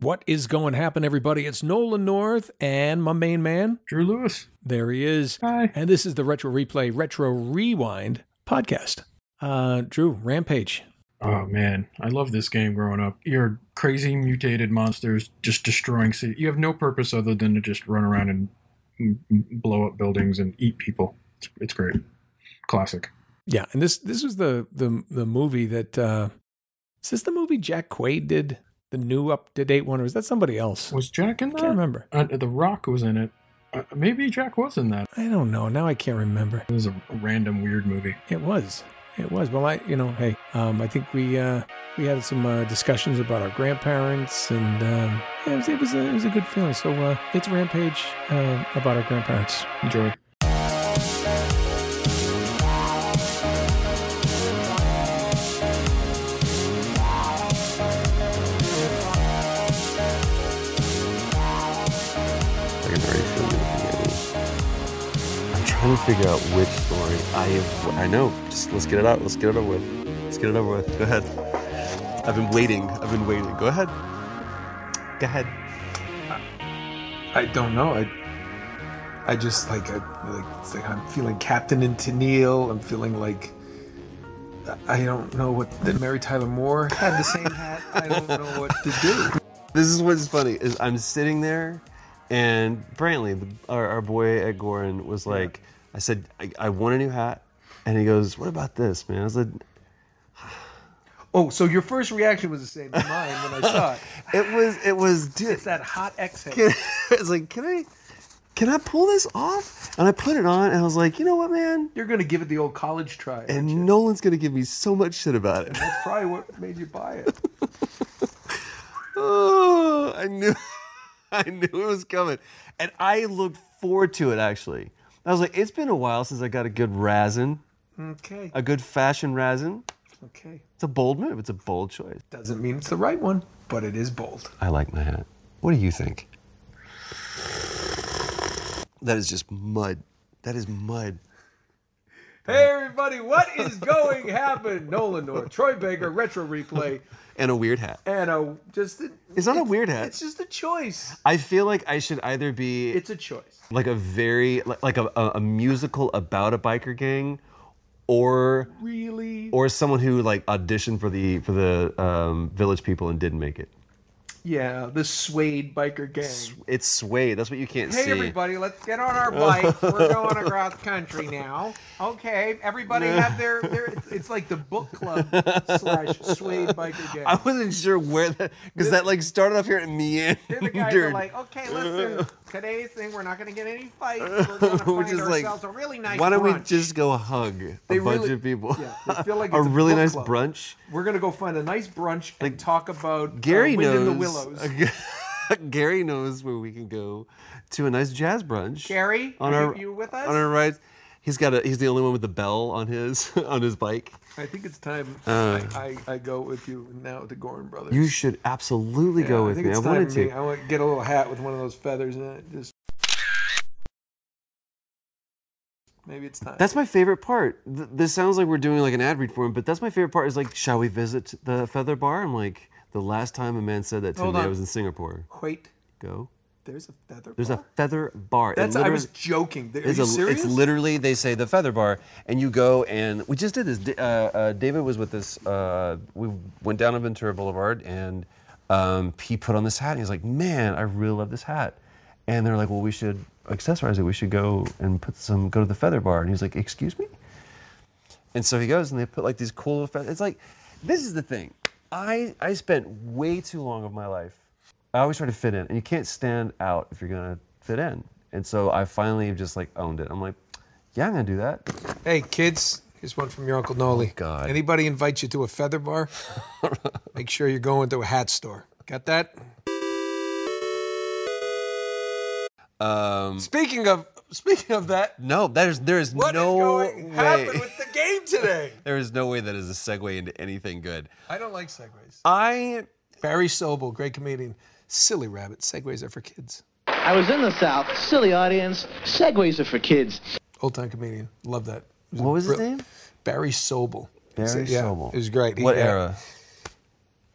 What is going to happen, everybody? It's Nolan North and my main man, Drew Lewis. There he is. Hi. And this is the Retro Replay, Retro Rewind podcast. Uh, Drew, Rampage. Oh man, I love this game growing up. You're crazy mutated monsters just destroying cities. You have no purpose other than to just run around and blow up buildings and eat people. It's, it's great. Classic. Yeah, and this this was the the the movie that uh is this the movie Jack Quaid did? The new up to date one, or is that somebody else? Was Jack in I can't remember. Uh, the Rock was in it. Uh, maybe Jack was in that. I don't know. Now I can't remember. It was a random weird movie. It was. It was. Well, I, you know, hey, um, I think we uh, we had some uh, discussions about our grandparents, and um, yeah, it, was, it was a it was a good feeling. So uh, it's Rampage uh, about our grandparents. Enjoy. Figure out which story I have. I know. Just let's get it out. Let's get it over with. Let's get it over with. Go ahead. I've been waiting. I've been waiting. Go ahead. Go ahead. I don't know. I I just like I like, it's like I'm feeling Captain and Tennille. I'm feeling like I don't know what the Mary Tyler Moore had the same hat. I don't know what to do. This is what's funny is I'm sitting there, and Brantley, the, our, our boy at Goorin, was like, I said, I, I want a new hat, and he goes, What about this, man? I said, Oh, so your first reaction was the same as mine when I saw it. It was, it was, dude. It's that hot exhale. it's like, can I, can I pull this off? And I put it on, and I was like, you know what, man? You're gonna give it the old college try. And Nolan's gonna give me so much shit about it. That's probably what made you buy it. Oh, I knew, I knew it was coming, and I looked forward to it. Actually, I was like, it's been a while since I got a good razzin, Okay. a good fashion razzin. Okay. It's a bold move. It's a bold choice. Doesn't mean it's the right one, but it is bold. I like my hat. What do you think? That is just mud. That is mud. Hey everybody, what is going to happen? Nolan North, Troy Baker, Retro Replay, And a weird hat. and a just a, It's not a weird hat. It's just a choice. I feel like I should either be It's a choice. like a very like, like a, a, a musical about a biker gang, or Really? or someone who like auditioned for the for the um, village people and didn't make it. Yeah, the suede biker gang. It's suede. That's what you can't say. Hey see. everybody, let's get on our bike. We're going across country now. Okay, everybody have their, their It's, it's like the book club slash suede biker gang. I wasn't sure where that because that like started off here at Here the guys are meandered. like, okay, listen, today's thing, we're not going to get any fights. We're going to find is like, ourselves a really nice Why don't we just go hug a They bunch really- of people? yeah, they feel like a it's a really nice club. brunch. We're gonna go find a nice brunch and talk about Gary uh, Wind in knows. the Willows. Gary knows where we can go to a nice jazz brunch. Gary, on are our you, with us? on our ride. He's got a. He's the only one with the bell on his on his bike. I think it's time Uh. I, I, I go with you now to Goorin Brothers. You should absolutely go with I me. I wanted for me. to. I want to get a little hat with one of those feathers in it. Just maybe it's time. That's my favorite part. Th- This sounds like we're doing like an ad read for him, but that's my favorite part. Is like, shall we visit the Feather Bar? I'm like, the last time a man said that to Hold me, I was in Singapore. Wait, Go. There's a feather. Bar. There's a? Feather Bar. That's I was joking. Are you a, serious? it's literally they say the feather bar, and you go and we just did this. Uh, uh, David was with us. Uh, we went down on Ventura Boulevard, and um, he put on this hat, and he's like, "Man, I really love this hat." And they're like, "Well, we should accessorize it. We should go and put some go to the feather bar." And he's like, "Excuse me." And so he goes, and they put like these cool. Fe- it's like, this is the thing. I I spent way too long of my life. I always try to fit in, and you can't stand out if you're gonna fit in. And so I finally just like owned it. I'm like, yeah, I'm gonna do that. Hey kids, here's one from your uncle Noli. Oh, God. Anybody invites you to a feather bar? make sure you're going to a hat store. Got that? Um, Speaking of speaking of that, no, there's there is what is no going way. happen with the game today? there is no way that is a segue into anything good. I don't like segues. I Barry Sobel, great comedian. Silly rabbit. segways are for kids. I was in the South, silly audience, segways are for kids. Old time comedian. Love that. He a what was his name? Barry Sobel. Barry yeah, Sobel. It was great. He- What yeah. era?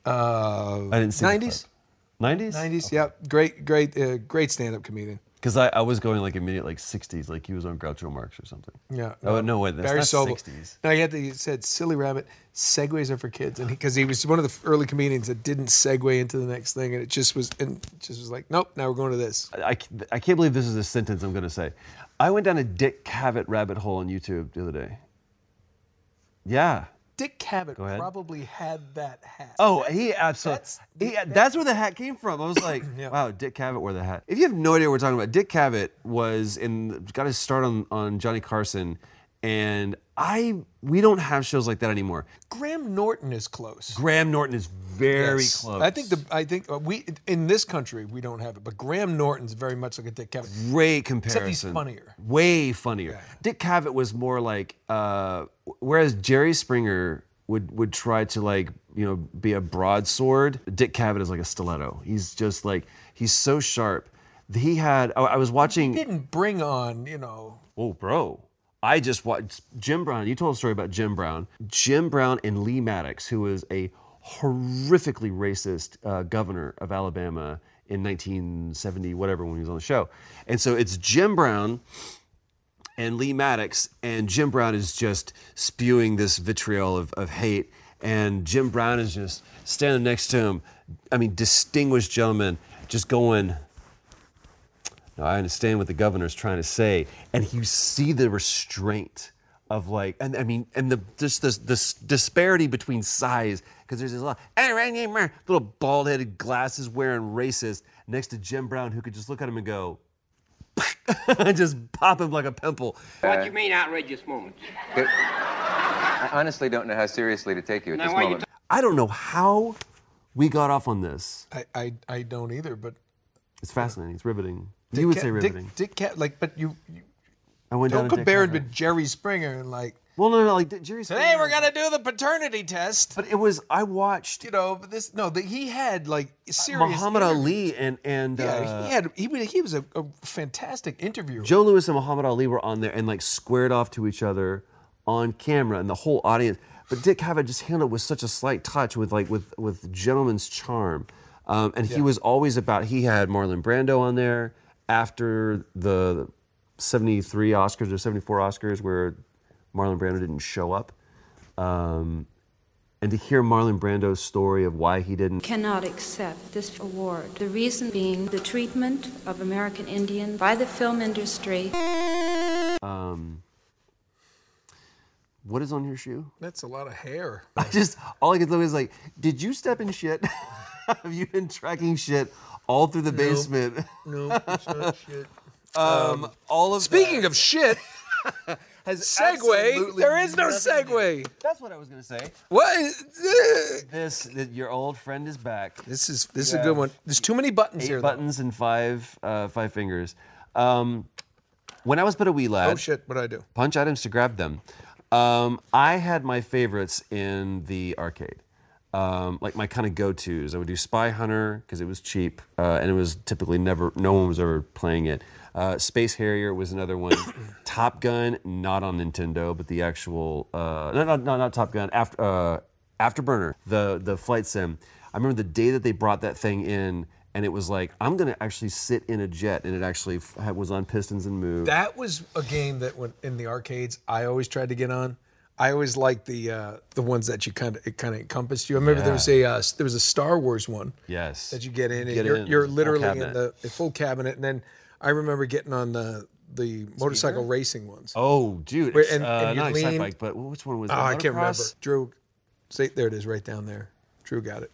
Uh, I didn't see the 90s. 90s? 90s. Yeah, great, great, uh, great stand-up comedian. Because I, I was going like immediate like 60s, like he was on Groucho Marx or something. Yeah. Oh, no, wait, that's Barry not Sobel. 60s. No, he had the, he said silly rabbit. segues are for kids, and because he, was one of the early comedians that didn't segue into the next thing, and it just was, and just was like, nope, now we're going to this. I, I, I can't believe this is a sentence I'm going to say. I went down a Dick Cavett rabbit hole on YouTube the other day. Yeah. Dick Cavett probably had that hat. Oh, he absolutely. that's- That's, that's where the hat came from. I was like, Yeah. wow, Dick Cavett wore the hat. If you have no idea what we're talking about, Dick Cavett was in got his start on on Johnny Carson, and I we don't have shows like that anymore. Graham Norton is close. Graham Norton is very Yes. close. I think the I think uh, we in this country we don't have it, but Graham Norton's very much like a Dick Cavett. great comparison. Except he's funnier. Way funnier. Dick Cavett was more like, uh, whereas Jerry Springer would would try to like you know be a broadsword. Dick Cavett is like a stiletto. He's just like he's so sharp. He had. Oh, I was watching. He Didn't bring on you know Oh, bro. I just watched Jim Brown. You told a story about Jim Brown. Jim Brown and Lee Maddox, who was a horrifically racist uh, governor of Alabama in 1970, whatever, when he was on the show. And so it's Jim Brown and Lee Maddox, and Jim Brown is just spewing this vitriol of, of hate. And Jim Brown is just standing next to him. I mean, distinguished gentleman, just going, now, I understand what the governor's trying to say, and you see the restraint of like, and I mean, and the just this this disparity between size because there's this little, little bald-headed glasses wearing racist next to Jim Brown who could just look at him and go, just pop him like a pimple. What do you mean outrageous moments? I honestly don't know how seriously to take you at Now, this moment. I don't know how we got off on this. I I, I don't either, but It's fascinating. It's riveting. You would say riveting. Dick, Dick like, but you, you I went don't Dick compare it with Jerry Springer and like, Well, no, no, like Jerry. today Springer- we're gonna do the paternity test. But it was. I watched You know, but this no, the, he had like serious. Muhammad interviews. Ali and and Yeah, uh, he had he, was- he was a, a fantastic interviewer. Joe Lewis and Muhammad Ali were on there and like squared off to each other on camera, and the whole audience. But Dick Cavett just handled it with such a slight touch, with like with with gentleman's charm, um, and he was always about. He had Marlon Brando on there after the '73 Oscars or '74 Oscars where Marlon Brando didn't show up. Um, and to hear Marlon Brando's story of why he didn't cannot accept this award. The reason being the treatment of American Indian by the film industry. um, what is on your shoe? That's a lot of hair. I just all I could think is like, did you step in shit? Have you been tracking shit all through the basement? No, it's not shit. Um, all of Speaking of shit, has segue. There is no nothing to do- segue. That's what I was gonna say. What? Is, This that your old friend is back. this is this is a good one. There's too many buttons Eight here. though. buttons and five uh, five fingers. Um, when I was but a wee lad, Oh shit! What do I do? punch items to grab them. Um, I had my favorites in the arcade. Um, like my kind of go-tos. I would do Spy Hunter because it was cheap uh, and it was typically never, no one was ever playing it. Uh, Space Harrier was another one. Top Gun, not on Nintendo, but the actual, uh, no, no, no, not Top Gun. After, uh, Afterburner, the the flight sim. I remember the day that they brought that thing in, and it was like, I'm gonna actually sit in a jet, and it actually f- was on pistons and moved. That was a game that went in the arcades. I always tried to get on. I always liked the uh, the ones that you kind of it kind of encompassed you. I remember there was a uh, there was a Star Wars one yes. that you get in, and Get you're, in, you're literally in the, the full cabinet. And then I remember getting on the the motorcycle racing ones. Oh, dude. Where- and- uh, and you not lean- Bike, but which one was Oh, that? I can't remember. Drew, say there it is, right down there. Drew got it.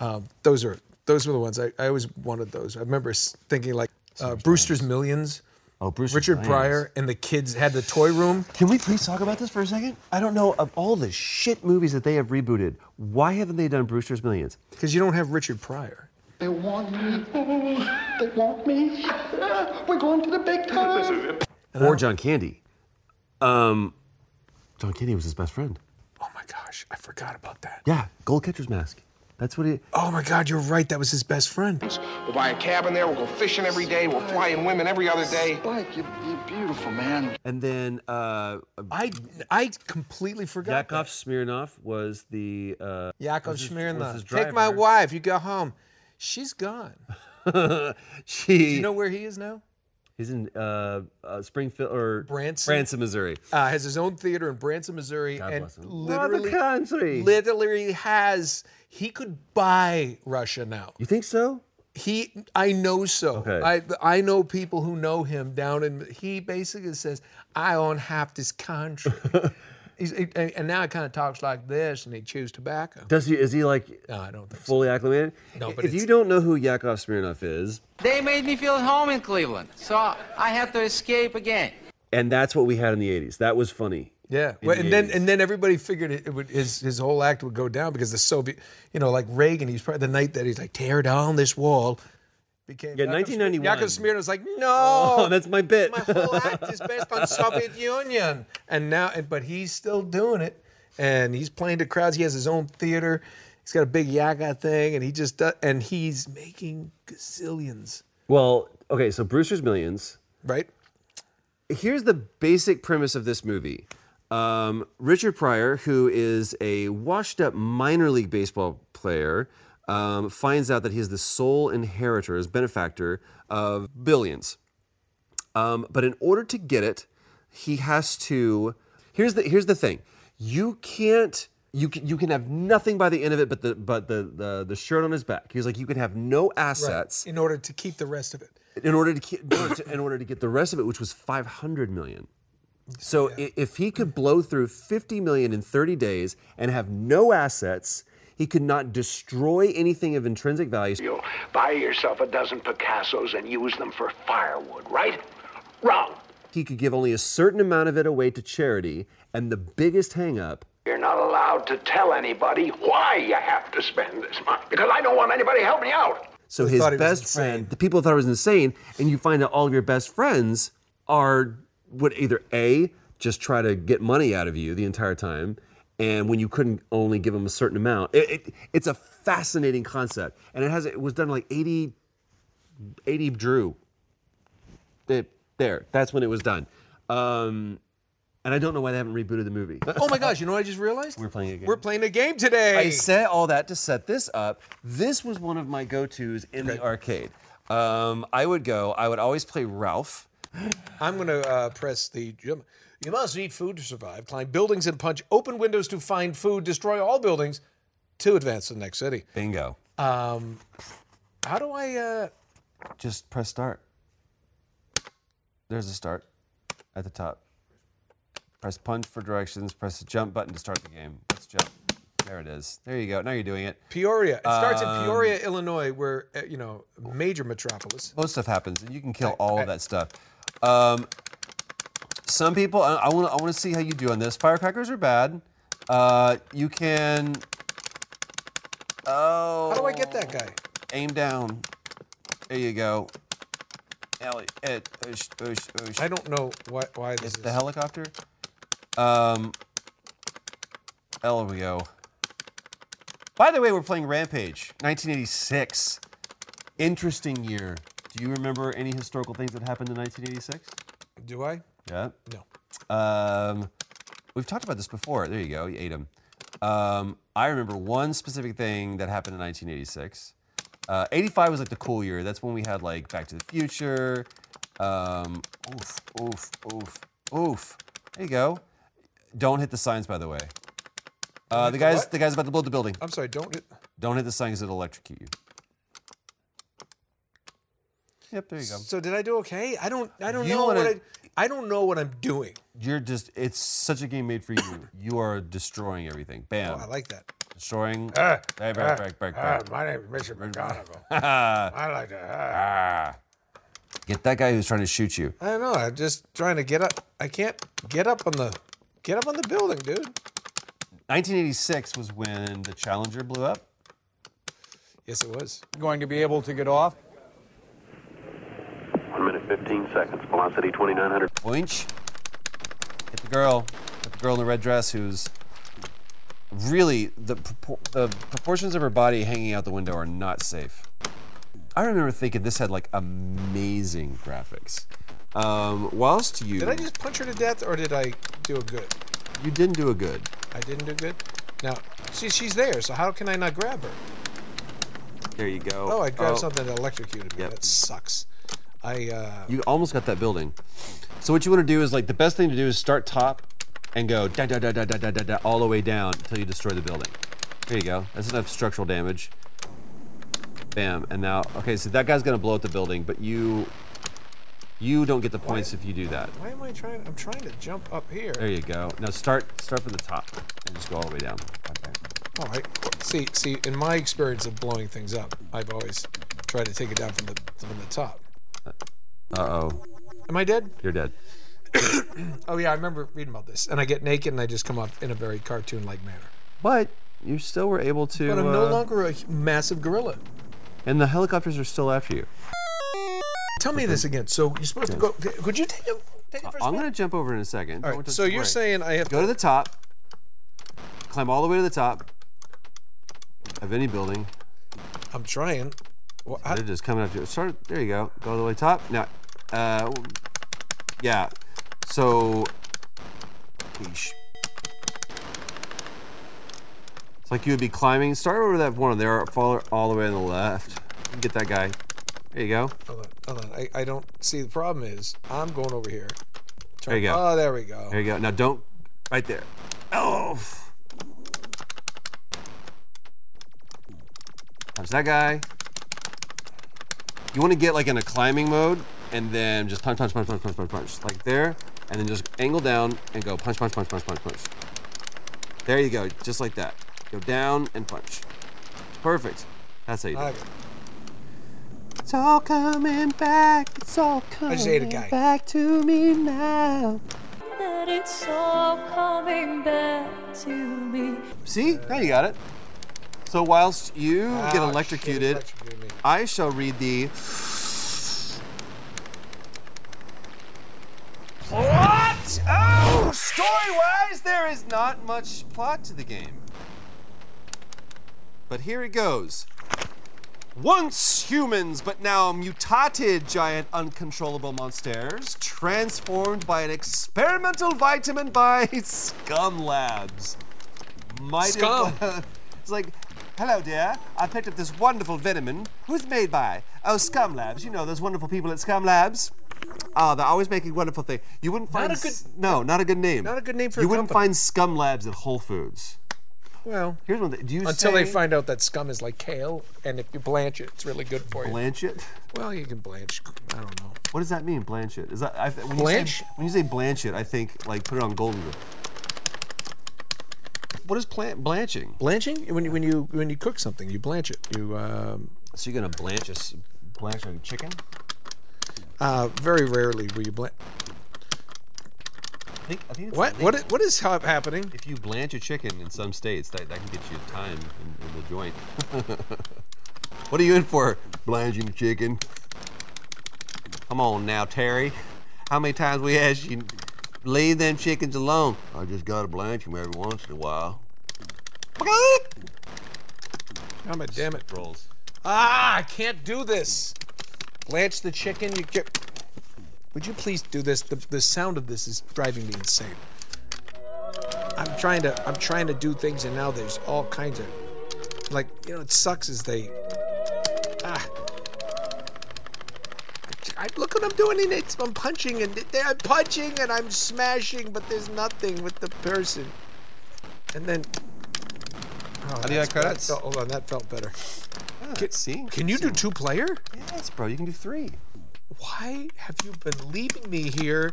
Um, those are those were the ones I, I always wanted. Those I remember thinking like uh, Brewster's Millions. Oh, Bruce Richard Pryor and the kids had the toy room. Can we please talk about this for a second? I don't know of all the shit movies that they have rebooted. Why haven't they done Brewster's Millions? Because you don't have Richard Pryor. They want me. Oh, they want me. We're going to the big time. Or John Candy. Um, John Candy was his best friend. Oh my gosh, I forgot about that. Yeah, Gold Catcher's Mask. That's what he. Oh my God, you're right. That was his best friend. We'll buy a cabin there. We'll go fishing every day. We'll fly in women every other day. Spike, you, you're beautiful, man. And then uh, I I completely forgot. Yakov Smirnoff was the. Uh, Yakov was his- Smirnoff. was his Take my wife. You go home. She's gone. she. Do you know where he is now? He's in uh, uh, Springfield or Branson? Branson, Missouri. Uh, has his own theater in Branson, Missouri, God and literally, country. literally has. He could buy Russia now. You think so? He, I know so. Okay. I, I know people who know him down in. He basically says, "I own half this country." He's, and and now he kind of talks like this, and he chews tobacco. Does he? Is he like No, I don't think so. fully acclimated? No, but if you don't know who Yakov Smirnoff is, They made me feel at home in Cleveland, so I had to escape again. and that's what we had in the '80s. That was funny. Yeah, well, the and then and then everybody figured it, it would his his whole act would go down because the Soviet, you know, like Reagan, he's probably the night that he's like tear down this wall. Became Yeah, Yakov 1991. Yakov Smirnoff was like, no, Oh, that's my bit. my whole act is based on Soviet Union, and now, but he's still doing it, and he's playing to crowds. He has his own theater. He's got a big Yaka thing, and he just does, and he's making gazillions, Well, okay, so Brewster's Millions. right? Here's the basic premise of this movie. Um, Richard Pryor, who is a washed-up minor league baseball player, um, finds out that he is the sole inheritor, as benefactor of billions. Um, but in order to get it, he has to. Here's the here's the thing. You can't. You can, you can have nothing by the end of it, but the but the the, the shirt on his back. He's like you can have no assets In order to keep the rest of it. in order to, keep, in, order to in order to get the rest of it, which was 500 million. So i if he could blow through 50 million in 30 days and have no assets, he could not destroy anything of intrinsic value. You buy yourself a dozen Picassos and use them for firewood, right? Wrong. He could give only a certain amount of it away to charity, and the biggest hangup You're not allowed to tell anybody why you have to spend this money because I don't want anybody helping me out. So They his thought he was best friend, the people thought he was insane, and you find out all of your best friends are would either a just try to get money out of you the entire time, and when you couldn't only give them a certain amount, it, it, it's a fascinating concept, and it has it was done like 80, 80 Drew. It, there, that's when it was done, um, and I don't know why they haven't rebooted the movie. Oh my gosh! You know what I just realized? We're playing a game. We're playing a game today. I said all that to set this up. This was one of my go-tos in the arcade. Um, I would go. I would always play Ralph. I'm going to uh, press the. You must eat food to survive. Climb buildings and punch open windows to find food. Destroy all buildings to advance to the next city. Bingo. Um, how do I? Uh, Just press start. There's a start at the top. Press punch for directions. Press the jump button to start the game. Let's jump. There it is. There you go. Now you're doing it. Peoria. It starts in Um, Peoria, Illinois, where uh, you know, major metropolis. Most stuff happens, and you can kill all of that stuff. Um, some people, I, I want to, I want to see how you do on this. Firecrackers are bad. Uh, you can. Oh. How do I get that guy? Aim down. There you go. Ellie, Ed, oosh, oosh, oosh. I don't know why. Why this It's is the helicopter. Um. There we go. By the way, we're playing Rampage, 1986. Interesting year. Do you remember any historical things that happened in 1986? Do I? Yeah. No. Um, we've talked about this before. There you go. You ate them. Um, I remember one specific thing that happened in 1986. Uh, 85 was like the cool year. That's when we had like Back to the Future. Um, oof, oof, oof, oof. There you go. Don't hit the signs, by the way. Uh, the guys, what? the guys about to build the building. I'm sorry. Don't. Hit. Don't hit the signs; it'll electrocute you. Yep, there you go. So did I do okay? I don't. I don't You know wanna- what I. I don't know what I'm doing. You're just, it's such a game made for you. You are destroying everything. Bam. Oh, I like that. Destroying. Ah, Break, ah, break, break, ah, break. my name is Mr. McGonagall. I like that. Ah. Get that guy who's trying to shoot you. I don't know. I'm just trying to get up. I can't get up on the get up on the building, dude. 1986 was when the Challenger blew up. Yes, it was. Going to be able to get off? One minute, 15 seconds. Velocity 2900. Boinch. Hit the girl. Hit the girl in the red dress who's really the, the proportions of her body hanging out the window are not safe. I remember thinking this had like amazing graphics. Um, whilst you Did I just punch her to death, or did I do a good? you didn't do a good. I didn't do good. Now, see, she's there. So how can I not grab her? There you go. Oh, I grabbed something that electrocuted me. Yep. That sucks. I uh, You almost got that building. So what you want to do is like the best thing to do is start top and go da da da da da da da, da all the way down until you destroy the building. There you go. That's enough structural damage. Bam. And now, okay, so that guy's gonna blow up the building, but you you don't get the points if you do that. why am I trying? I'm trying to jump up here. There you go. Now start start from the top and just go all the way down. Okay. All right. See, see, in my experience of blowing things up, I've always tried to take it down from the from the top. Uh oh. Am I dead? You're dead. Oh yeah, I remember reading about this. And I get naked and I just come up in a very cartoon-like manner. But you still were able to But I'm no uh, longer a massive gorilla. and the helicopters are still after you. Tell me this again. So you're supposed to go. Could you take it? Take it for a I'm spin? gonna jump over in a second. All right. So you're saying I have to go to the top, climb all the way to the top of any building. I'm trying. Well, I, They're just coming up to you. Start. There you go. Go all the way top. Now, uh, yeah. So. It's like you would be climbing. Start over that one there. Follow all the way on the left. Get that guy. There you go. hold on. Hold on. I, I don't see. The problem is I'm going over here. There you go. Oh, there we go. There you go. Now don't. Right there. Oh. Punch that guy. You want to get like in a climbing mode and then just punch, punch, punch, punch, punch, punch, punch. Like there. And then just angle down and go punch, punch, punch, punch, punch, punch. There you go. Just like that. Go down and punch. Perfect. That's how you do it. It's all coming back. It's all coming I just ate a guy. back to me now. That it's all coming back to me. See? Now you got it. So whilst you Ah, get electrocuted, electrocuted. I shall read the. What? Oh, story-wise, there is not much plot to the game. But here it goes. Once humans, but now mutated giant uncontrollable monsters, transformed by an experimental vitamin by Scum Labs. Might Scum. it's like, hello, dear. I picked up this wonderful vitamin. Who's it made by? Oh, Scum Labs. You know those wonderful people at Scum Labs. Oh, they're always making wonderful things. You wouldn't find a s- good- no, not a good name. Not a good name for You a wouldn't company. find Scum Labs at Whole Foods. Well, Here's one thing. Do you until say they find out that scum is like kale, and if you blanch it, it's really good for you. blanch it? Well, you can blanch. I don't know. What does that mean, blanch it? Is that I, th- when You Blanch? say, when you say blanch it, I think like put it on golden. What is plant blanching? Blanching when you when you when you cook something, you blanch it. You um, So you're gonna blanch a blanch a chicken? uh, very rarely will you blanch. I think, I think What what is hap- happening? If you blanch a chicken in some states, that, that can get you time in, in the joint. what are you in for? Blanching a chicken. Come on now, Terry. How many times we asked you leave them chickens alone? I just gotta blanch them every once in a while. Oh my damn it! Rolls. Ah, I can't do this. Blanch the chicken. You get. Would you please do this? The, the sound of this is driving me insane. I'm trying to I'm trying to do things and now there's all kinds of like you know it sucks as they ah I, look what I'm doing in it. I'm punching and I'm punching and I'm smashing, but there's nothing with the person. And then oh, How do you like credits? that felt- hold on, that felt better. Can, see? Can you do two player? Yes, bro. You can do three. Why have you been leaving me here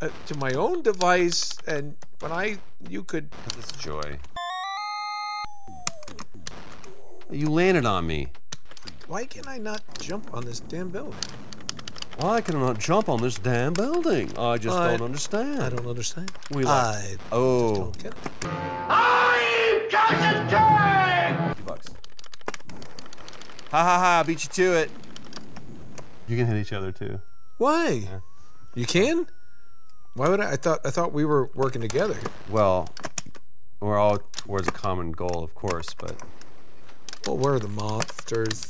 uh, to my own device? And when I, you could. It's joy. You landed on me. Why can I not jump on this damn building? Why can I not jump on this damn building? I just I- don't understand. I don't understand. We like. I oh. don't get it. I'm Johnson King! Fifty bucks. Ha ha ha! Beat you to it. You can hit each other too. Why? You can? Why would I? I thought I thought we were working together. Well, we're all towards a common goal, of course, but Well, where are the monsters?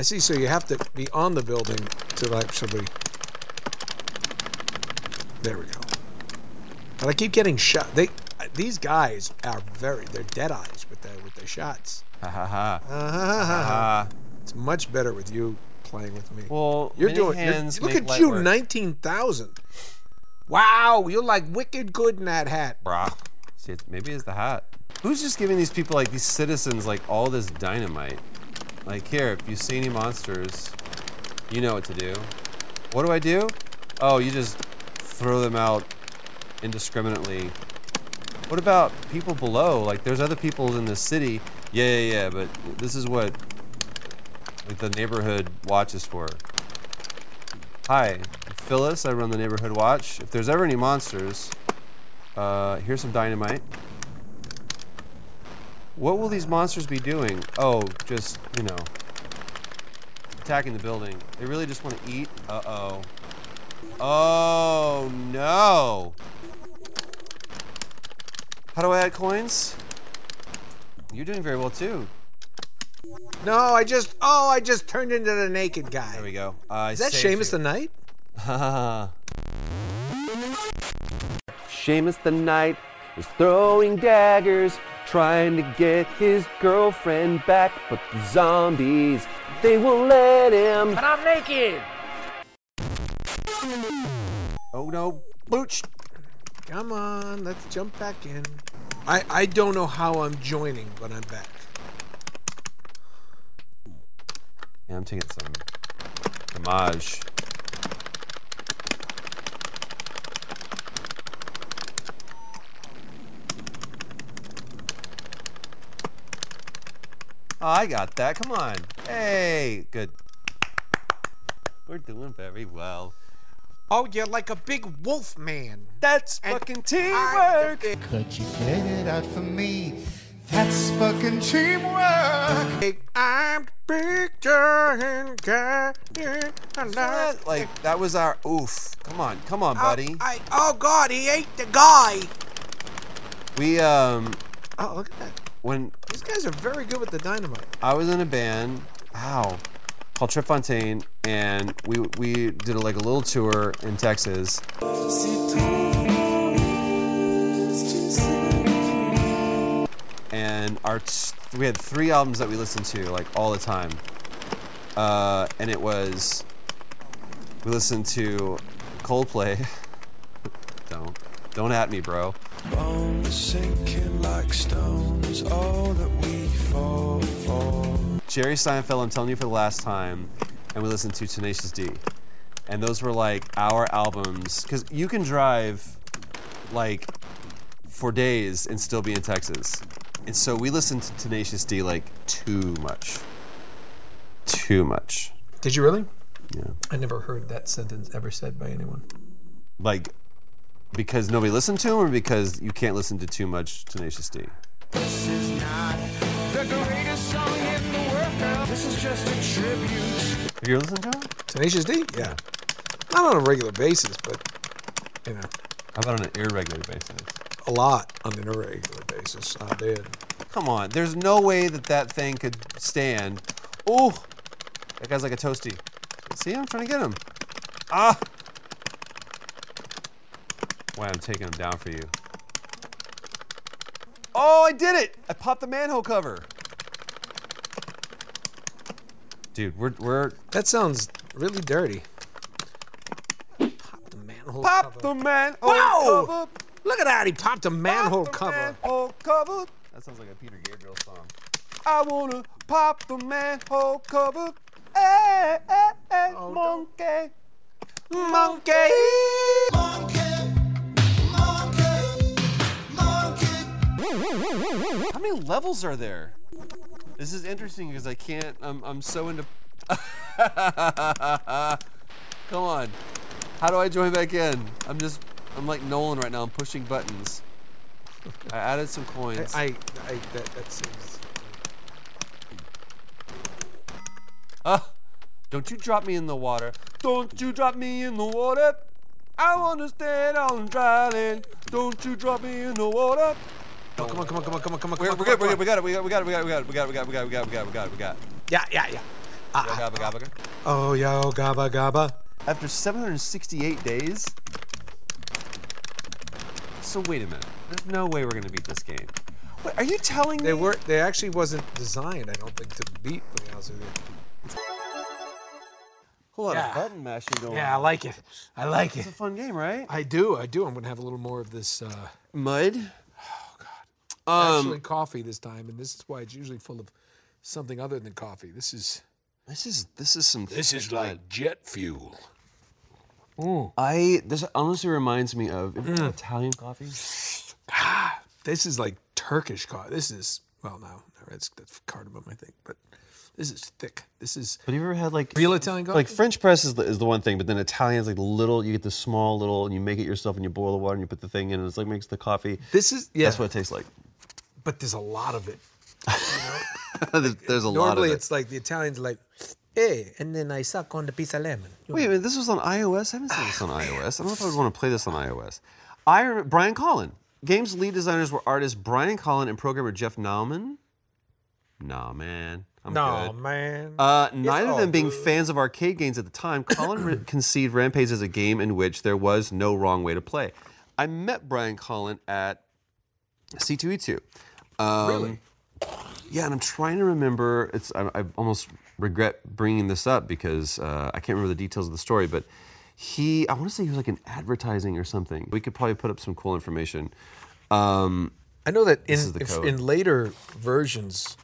I see. So you have to be on the building to actually. There we go. But I keep getting shot. They. uh, these guys are very they're dead eyes with the with their shots. Ha ha ha. Uh-huh. It's much better with you playing with me. Well, you're doing. you're- look at you, work. nineteen thousand. Wow, you're like wicked good in that hat. Brah. See, it's, maybe it's the hat. Who's just giving these people, like these citizens, like all this dynamite? Like, here, if you see any monsters, you know what to do. What do I do? Oh, you just throw them out indiscriminately. What about people below? Like, there's other people in the city. Yeah, yeah, yeah, but this is what like the neighborhood watch is for. Hi, Phyllis. I run the neighborhood watch. If there's ever any monsters, uh, here's some dynamite. What will these monsters be doing? Oh, just, you know, attacking the building. They really just want to eat? Uh-oh. Oh, no. How do I add coins? You're doing very well, too. No, I just oh, I just turned into the naked guy. There we go. Uh, I Is that saved Seamus you. the Knight? Seamus the Knight is throwing daggers, trying to get his girlfriend back, but the zombies, they won't let him. But I'm naked. Oh no, Booch. Come on, let's jump back in. I I don't know how I'm joining, but I'm back. Yeah, I'm taking some homage. I got that. Come on. Hey, good. We're doing very well. Oh, you're like a big wolf man. That's fucking teamwork. Could you get it out for me? That's fucking teamwork. I'm big giant guy. That, like that was our oof. Come on, come on, buddy. I, oh God, he ate the guy. We um Oh, look at that. When These guys are very good with the dynamite. I was in a band, ow, called Trip Fontaine, and we we did a, like a little tour in Texas. And our t- we had three albums that we listened to like all the time, uh, and it was we listened to Coldplay. don't don't at me, bro. Bones sinking like stones, all that we fall for. Jerry Seinfeld, I'm telling you for the last time, and we listened to Tenacious D. And those were like our albums. Because you can drive like for days and still be in Texas. And so we listened to Tenacious D like too much. Too much. Did you really? Yeah. I never heard that sentence ever said by anyone. Like, because nobody listened to him or because you can't listen to too much Tenacious D? This is not the greatest song in the world. This is just a tribute. Have you ever listened to him? Tenacious D? Yeah. Not on a regular basis, but you know, How about on an irregular basis? a lot on an irregular basis. I did. Come on, there's no way that that thing could stand. Oh, that guy's like a toasty. See, I'm trying to get him. Ah. Why I'm taking them down for you. Oh, I did it! I popped the manhole cover. Dude, we're we're That sounds really dirty. Pop the manhole pop cover. the manhole Wow! cover. Look at that! He popped a manhole Pop the cover. Manhole cover. That sounds like a Peter Gabriel song. I wanna pop the manhole cover. Hey, hey, hey, Oh, monkey. Monkey. How many levels are there? This is interesting because I can't. I'm, I'm so into. Come on. How do I join back in? I'm just. I'm like Nolan right now. I'm pushing buttons. I added some coins. I, I, I that, that seems. Ah, don't you drop me in the water. Don't you drop me in the water. I wanna stand on dry land. Don't you drop me in the water. Oh, come on, come on, come on, come on, come on, We're, good. We're good. We got it. We got. We got it. We got it. We got it. We got it. We got it. We got it. We got it. We got it. We got it. We got it. Yeah, yeah, yeah. Ah, We got it. We got it. We got it. Oh, yo, gabba, gabba. After 768 days. So wait a minute. There's no way we're gonna beat this game. What, are you telling They me? They were. They actually wasn't designed. I don't think to beat. To be honest with you. Whole lot Yeah. of button mashing going Yeah, I like it. I like It's it. It's a fun game, right? I do. I do. I'm gonna have a little more of this. Uh, Mud. God. Um, actually, coffee this time, and this is why it's usually full of something other than coffee. This is. this is this is some. This is thick like jet fuel. I this honestly reminds me of Mm. Italian coffee. This is like Turkish coffee. This is well, no, that's that's cardamom, I think, but this is thick. This is But have you ever had like real Italian coffee. like French press is the, is the one thing, but then Italian's like the little. You get the small little, and you make it yourself, and you boil the water, and you put the thing in, and it's like makes the coffee. this is yeah, That's what it tastes like. But there's a lot of it. there's, there's a lot of it. Normally, it. it's like the Italians are like, hey, and then I suck on the piece of lemon. Wait this was on iOS. I haven't seen this on iOS. I don't know if I would want to play this on iOS. I Brian Colin. Game's lead designers were artists Brian Colin and programmer Jeff Nauman. Nah, man. I'm no, good. man. Uh, neither of them being good. fans of arcade games at the time, Colin conceived Rampage as a game in which there was no wrong way to play. I met Brian Colin at C2E2. Um, Really? Yeah, and I'm trying to remember. It's I, I almost regret bringing this up because uh, I can't remember the details of the story. But he, I want to say he was like in advertising or something. We could probably put up some cool information. Um, I know that in in later versions,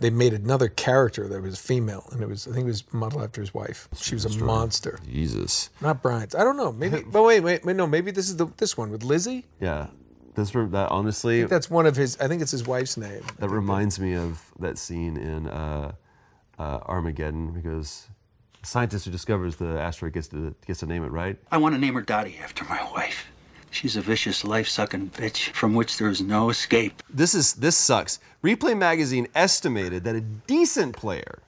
they made another character that was female, and it was I think it was modeled after his wife. She was a monster. Jesus. Not Brian's. I don't know. Maybe. but wait, wait, wait. No, maybe this is the this one with Lizzie. Yeah, this re- that I honestly think that's one of his. I think it's his wife's name. That reminds me of that scene in uh, uh, Armageddon because the scientist who discovers the asteroid gets to gets to name it, right? I want to name her Dottie after my wife. She's a vicious, life-sucking bitch from which there is no escape. This is this sucks. Replay magazine estimated that a decent player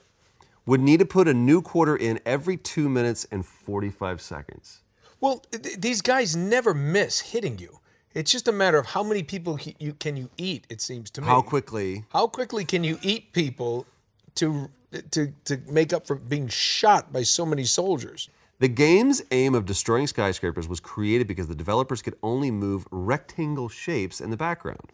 would need to put a new quarter in every two minutes and forty five seconds. Well, th- these guys never miss hitting you. It's just a matter of how many people he- you can you eat. It seems to me. How quickly? How quickly can you eat people to to to make up for being shot by so many soldiers? The game's aim of destroying skyscrapers was created because the developers could only move rectangle shapes in the background.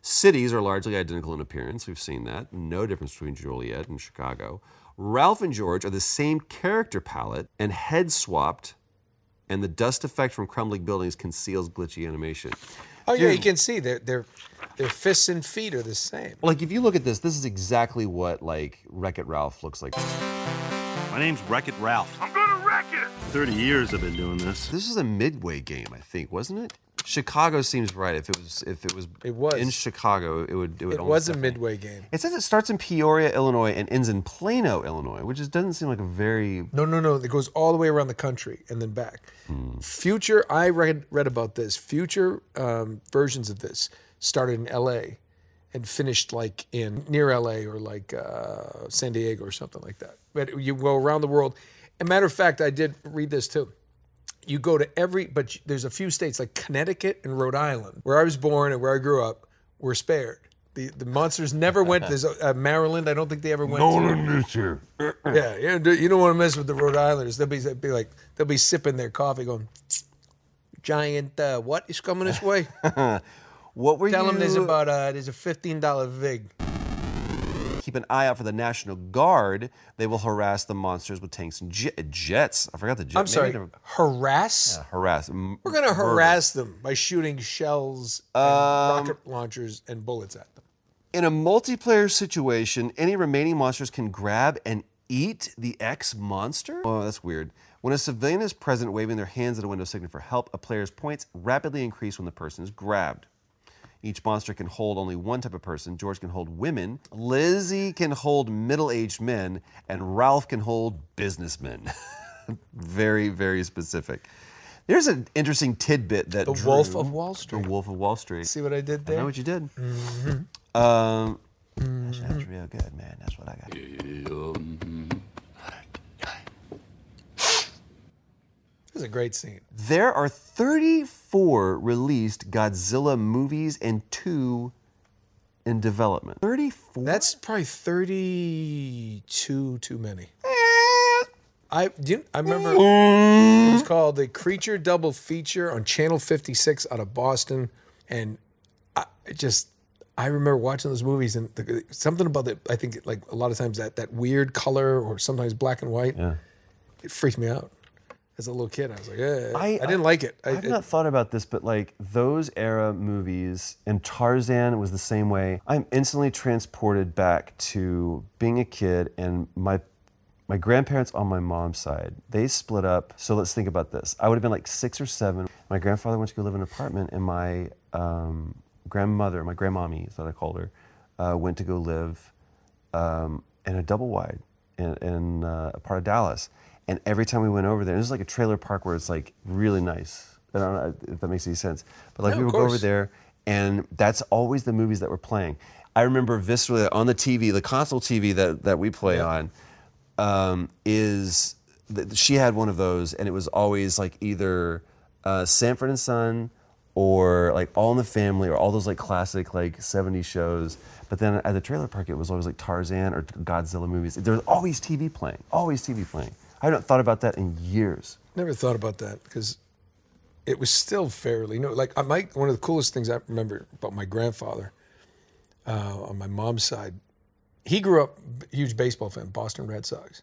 Cities are largely identical in appearance. We've seen that. No difference between Joliet and Chicago. Ralph and George are the same character palette and head swapped, and the dust effect from crumbling buildings conceals glitchy animation. Oh yeah, you can see their their their fists and feet are the same. Like if you look at this, this is exactly what like Wreck It Ralph looks like. My name's Wreck It Ralph. I'm gonna wreck it! 30 years I've been doing this. This is a midway game, I think, wasn't it? Chicago seems right. If it was, if it was, It was. in Chicago, it would. It, would It was a midway game. It says it starts in Peoria, Illinois, and ends in Plano, Illinois, which just doesn't seem like a very. No, no, no. It goes all the way around the country and then back. Hmm. Future, I read read about this. Future um, versions of this started in L.A. and finished like in near L.A. or like uh, San Diego or something like that. But you go around the world. And matter of fact, I did read this too. You go to every, but there's a few states like Connecticut and Rhode Island, where I was born and where I grew up, were spared. The the monsters never went. There's uh, Maryland. I don't think they ever went. to. here. Yeah, yeah. do- You don't want to mess with the Rhode Islanders. They'll be, they'll be like, they'll be sipping their coffee, going, "Giant, uh, what is coming this way?" What were Tell you? them there's about uh, there's a fifteen dollar vig. Keep an eye out for the National Guard. They will harass the monsters with tanks and jet, jets. I forgot the jet. I'm sorry, they- harass. Yeah, harass. M- We're gonna murder. harass them by shooting shells, and Um, rocket launchers, and bullets at them. In a multiplayer situation, any remaining monsters can grab and eat the X monster? Oh, that's weird. When a civilian is present waving their hands at a window signaling for help, a player's points rapidly increase when the person is grabbed. Each monster can hold only one type of person. George can hold women, Lizzie can hold middle aged men, and Ralph can hold businessmen. very, very specific. There's an interesting tidbit that The Wolf of Wall Street. The Wolf of Wall Street. See what I did there? I know what you did. Mhm. Um, that sounds real good, man. That's what I got. This is a great scene. There are 34 released Godzilla movies and two in development. 34? That's probably thirty-two too many. I do you, I remember it was called the Creature Double Feature on Channel 56 out of Boston, and it just I remember watching those movies and the, something about it. I think like a lot of times that that weird color or sometimes black and white. Yeah. It freaked me out as a little kid. I was like, yeah, I, I- didn't like it. I, I've it- not thought about this, but like those era movies, and Tarzan was the same way. I'm instantly transported back to being a kid and my my grandparents on my mom's side. They split up. So let's think about this. I would have been like six or seven. My grandfather went to go live in an apartment, and my um, grandmother, my grandmommy, is what I called her, uh, went to go live um, in a double wide in, in uh, a part of Dallas. And every time we went over there, this is like a trailer park where it's like really nice. I don't know if that makes any sense. But like No, we would go over there, and that's always the movies that were playing. I remember viscerally on the TV, the console TV that, that we play on, um, is th- she had one of those, and it was always like either uh, Sanford and Son or like All in the Family or all those like classic like 70s shows. But then at the trailer park, it was always like Tarzan or Godzilla movies. There was always TV playing, always TV playing. I haven't thought about that in years. Never thought about that because it was still fairly new. Like I might one of the coolest things I remember about my grandfather uh, on my mom's side. He grew up a huge baseball fan, Boston Red Sox,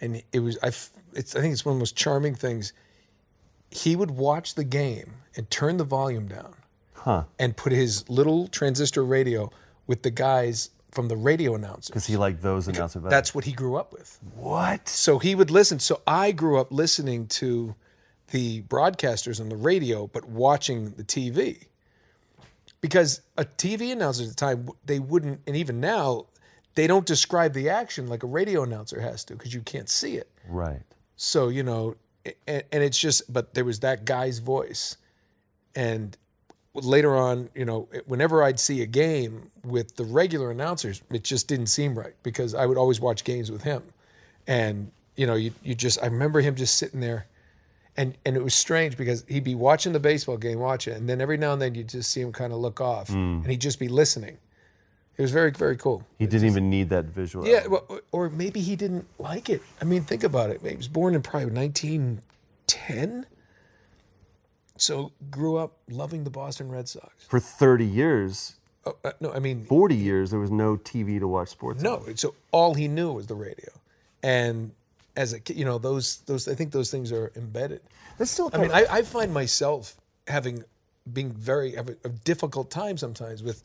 and it was I. f- It's I think it's one of the most charming things. He would watch the game and turn the volume down Huh. and put his little transistor radio with the guys from the radio announcers. Because he liked those announcements. better. That's what he grew up with. What? So he would listen. So I grew up listening to the broadcasters on the radio, but watching the TV. Because a TV announcer at the time, they wouldn't, and even now, they don't describe the action like a radio announcer has to because you can't see it. Right. So, you know, and, and it's just, but there was that guy's voice. And later on, you know, whenever I'd see a game with the regular announcers, it just didn't seem right because I would always watch games with him. And, you know, you, you just, I remember him just sitting there and, and it was strange because he'd be watching the baseball game, watch it. And then every now and then you'd just see him kind of look off Mm. and he'd just be listening. It was very, very cool. He didn't even need that visual. Yeah, well, or maybe he didn't like it. I mean, think about it. He was born in probably 1910. So grew up loving the Boston Red Sox. For 30 years, Oh, uh, no, I mean, 40 years, there was no TV to watch sports. no. So all he knew was the radio, and as a kid, you know, those those I think those things are embedded. That's still. I mean, I, I find myself having being very having a difficult time sometimes with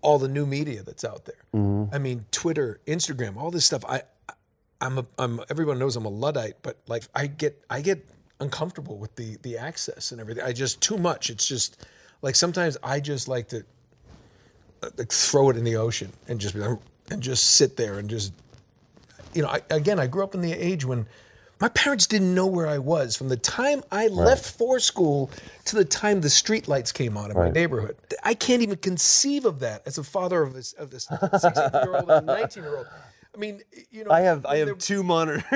all the new media that's out there. Mhm. I mean, Twitter, Instagram, all this stuff. I, I- I'm a, I'm everyone knows I'm a luddite, but like I get I get uncomfortable with the the access and everything. I just too much. It's just like sometimes I just like to uh, like throw it in the ocean and just be and just sit there and just you know. I, again, I grew up in the age when my parents didn't know where I was from the time I left for school to the time the street lights came on in my neighborhood. I can't even conceive of that as a father of this of this 16 year old and 19 year old. I mean, you know, I have I have two monitors.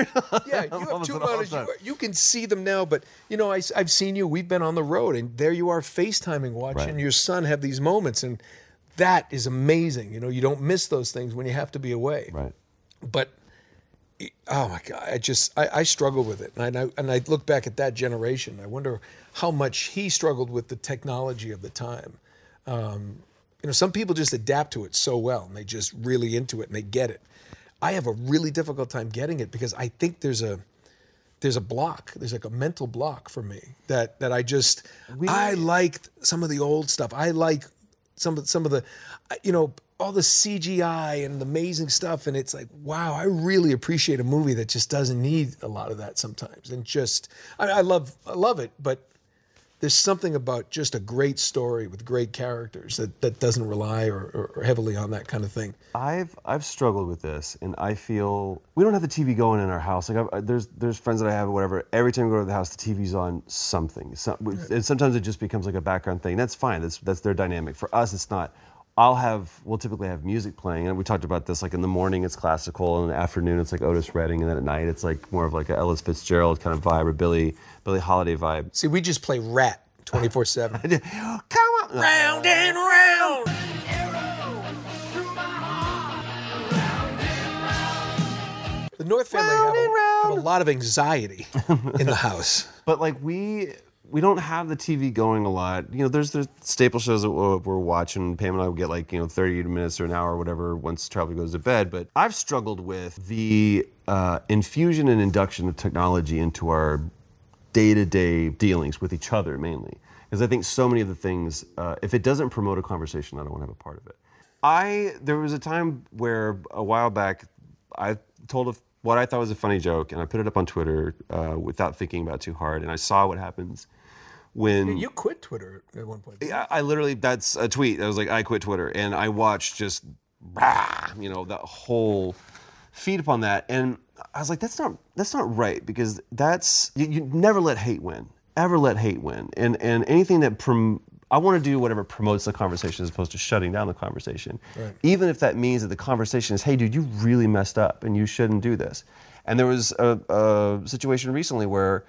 yeah, you have two monitors. You, you can see them now, but you know, I, have seen you. We've been on the road, and there you are, FaceTiming, watching Right. your son have these moments, and that is amazing. You know, you don't miss those things when you have to be away. Right. But oh my God, I just I, I struggle with it, and I and I look back at that generation. I wonder how much he struggled with the technology of the time. Um, you know, some people just adapt to it so well, and they just really into it, and they get it. I have a really difficult time getting it because I think there's a there's a block. There's like a mental block for me that that I just I like some of the old stuff. I like some of some of the you know all the CGI and the amazing stuff and it's like wow, I really appreciate a movie that just doesn't need a lot of that sometimes. And just I, I love I love it, but there's something about just a great story with great characters that, that doesn't rely or, or, or heavily on that kind of thing. I've I've struggled with this, and I feel we don't have the TV going in our house. Like I've, there's there's friends that I have or whatever. Every time we go to the house, the TV's on something. Some, and sometimes it just becomes like a background thing. That's fine. That's that's their dynamic. For us, it's not. I'll have we'll typically have music playing, and we talked about this. Like in the morning, it's classical, and in the afternoon, it's like Otis Redding, and then at night, it's like more of like a Ella Fitzgerald kind of vibe or Billie Billie Holiday vibe. See, we just play Ratt 24 7. Come on, round and round. The North family have a, have a lot of anxiety in the house. But like we we don't have the TV going a lot. You know, there's the staple shows that we're watching. Pam and I will get like you know 30 minutes or an hour or whatever once Charlie goes to bed. But I've struggled with the uh, infusion and induction of technology into our day-to-day dealings with each other mainly because i think so many of the things uh, if it doesn't promote a conversation i don't want to have a part of it i there was a time where a while back i told a, what i thought was a funny joke and i put it up on twitter uh, without thinking about it too hard and i saw what happens when You quit Twitter at one point. I, I literally that's a tweet. I was like, I quit Twitter, and I watched just, rah, you know, that whole feed upon that, and I was like, that's not that's not right because that's you, you never let hate win, ever let hate win, and and anything that prom, I want to do whatever promotes the conversation as opposed to shutting down the conversation, Right. even if that means that the conversation is, hey, dude, you really messed up and you shouldn't do this. And there was a, a situation recently where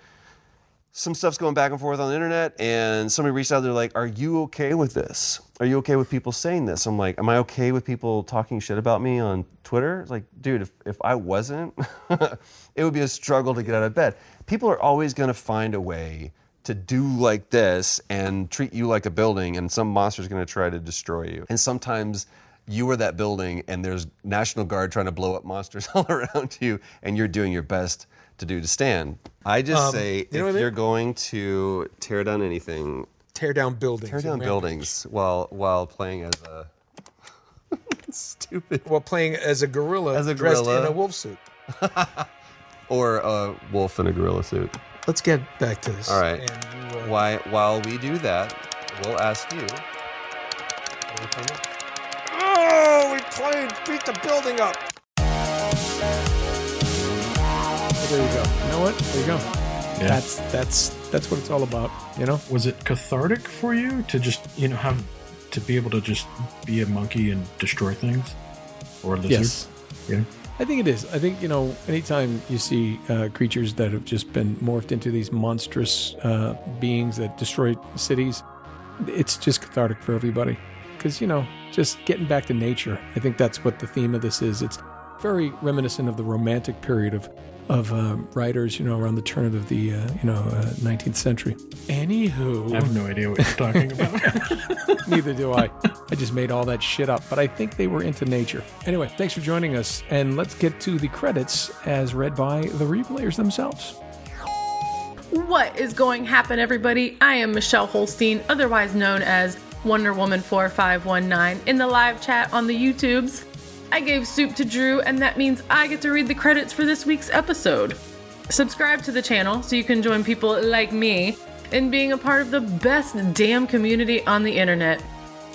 some stuff's going back and forth on the internet, and somebody reached out. They're like, "Are you okay with this? Are you okay with people saying this?" I'm like, "Am I okay with people talking shit about me on Twitter?" It's like, dude, if, if I wasn't, it would be a struggle to get out of bed. People are always going to find a way to do like this and treat you like a building, and some monster's going to try to destroy you. And sometimes you are that building, and there's National Guard trying to blow up monsters all around you, and you're doing your best to do to stand. I just Um, say you know if I mean? you're going to tear down anything, Tear down buildings. tear down buildings while while playing as a stupid While playing as a gorilla, As a dressed gorilla. in a wolf suit. or a wolf in a gorilla suit. Let's get back to this. All right. Uh, Why while we do that, we'll ask you. Oh, we played, beat the building up. There you go. You know what? There you go. Yeah. That's that's that's what it's all about. You know. Was it cathartic for you to just you know have to be able to just be a monkey and destroy things, or a lizard? Yes. Yeah. I think it is. I think you know, anytime you see uh, creatures that have just been morphed into these monstrous uh, beings that destroy cities, it's just cathartic for everybody. Because you know, just getting back to nature. I think that's what the theme of this is. It's very reminiscent of the Romantic period of of um, writers, you know, around the turn of the uh, you know uh, 19th century. Anywho, I have no idea what you're talking about. Neither do I. I just made all that shit up, but I think they were into nature. Anyway, thanks for joining us, and let's get to the credits as read by the replayers themselves. What is going to happen, everybody? I am Michelle Holstein, otherwise known as Wonder Woman 4519, in the live chat on the YouTubes. I gave soup to Drew, and that means I get to read the credits for this week's episode. Subscribe to the channel so you can join people like me in being a part of the best damn community on the internet.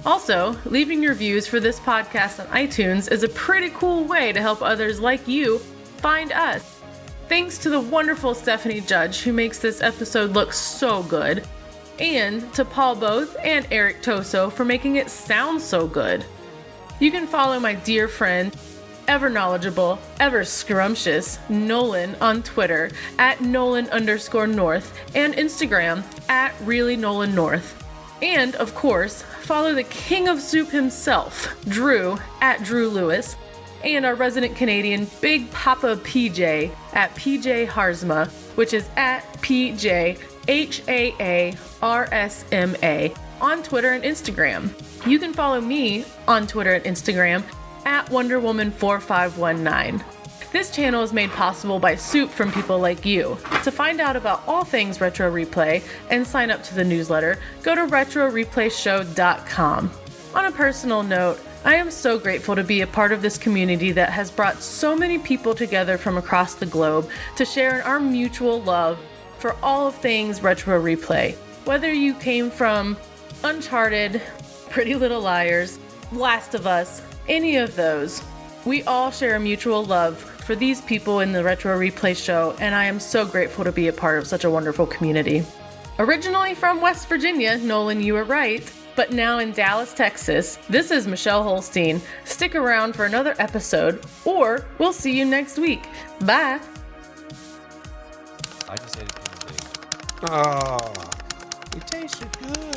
Also, leaving your views for this podcast on iTunes is a pretty cool way to help others like you find us. Thanks to the wonderful Stephanie Judge, who makes this episode look so good, and to Paul Both and Eric Toso for making it sound so good. You can follow my dear friend, ever knowledgeable, ever scrumptious, Nolan on Twitter at Nolan underscore North and Instagram at really Nolan North. And of course, follow the king of soup himself, Drew at Drew Lewis, and our resident Canadian Big Papa PJ at PJ Haarsma, which is at PJ H A A R S M A on Twitter and Instagram. You can follow me on Twitter and Instagram at WonderWoman4519. This channel is made possible by soup from people like you. To find out about all things Retro Replay and sign up to the newsletter, go to RetroReplayShow.com. On a personal note, I am so grateful to be a part of this community that has brought so many people together from across the globe to share in our mutual love for all things Retro Replay. Whether you came from Uncharted, Pretty Little Liars, Last of Us, any of those, we all share a mutual love for these people in the Retro Replay show, and I am so grateful to be a part of such a wonderful community. Originally from West Virginia, Nolan, you were right, but now in Dallas, Texas, this is Michelle Holstein. Stick around for another episode, or we'll see you next week. Bye. I just ate a Oh, it tasted good.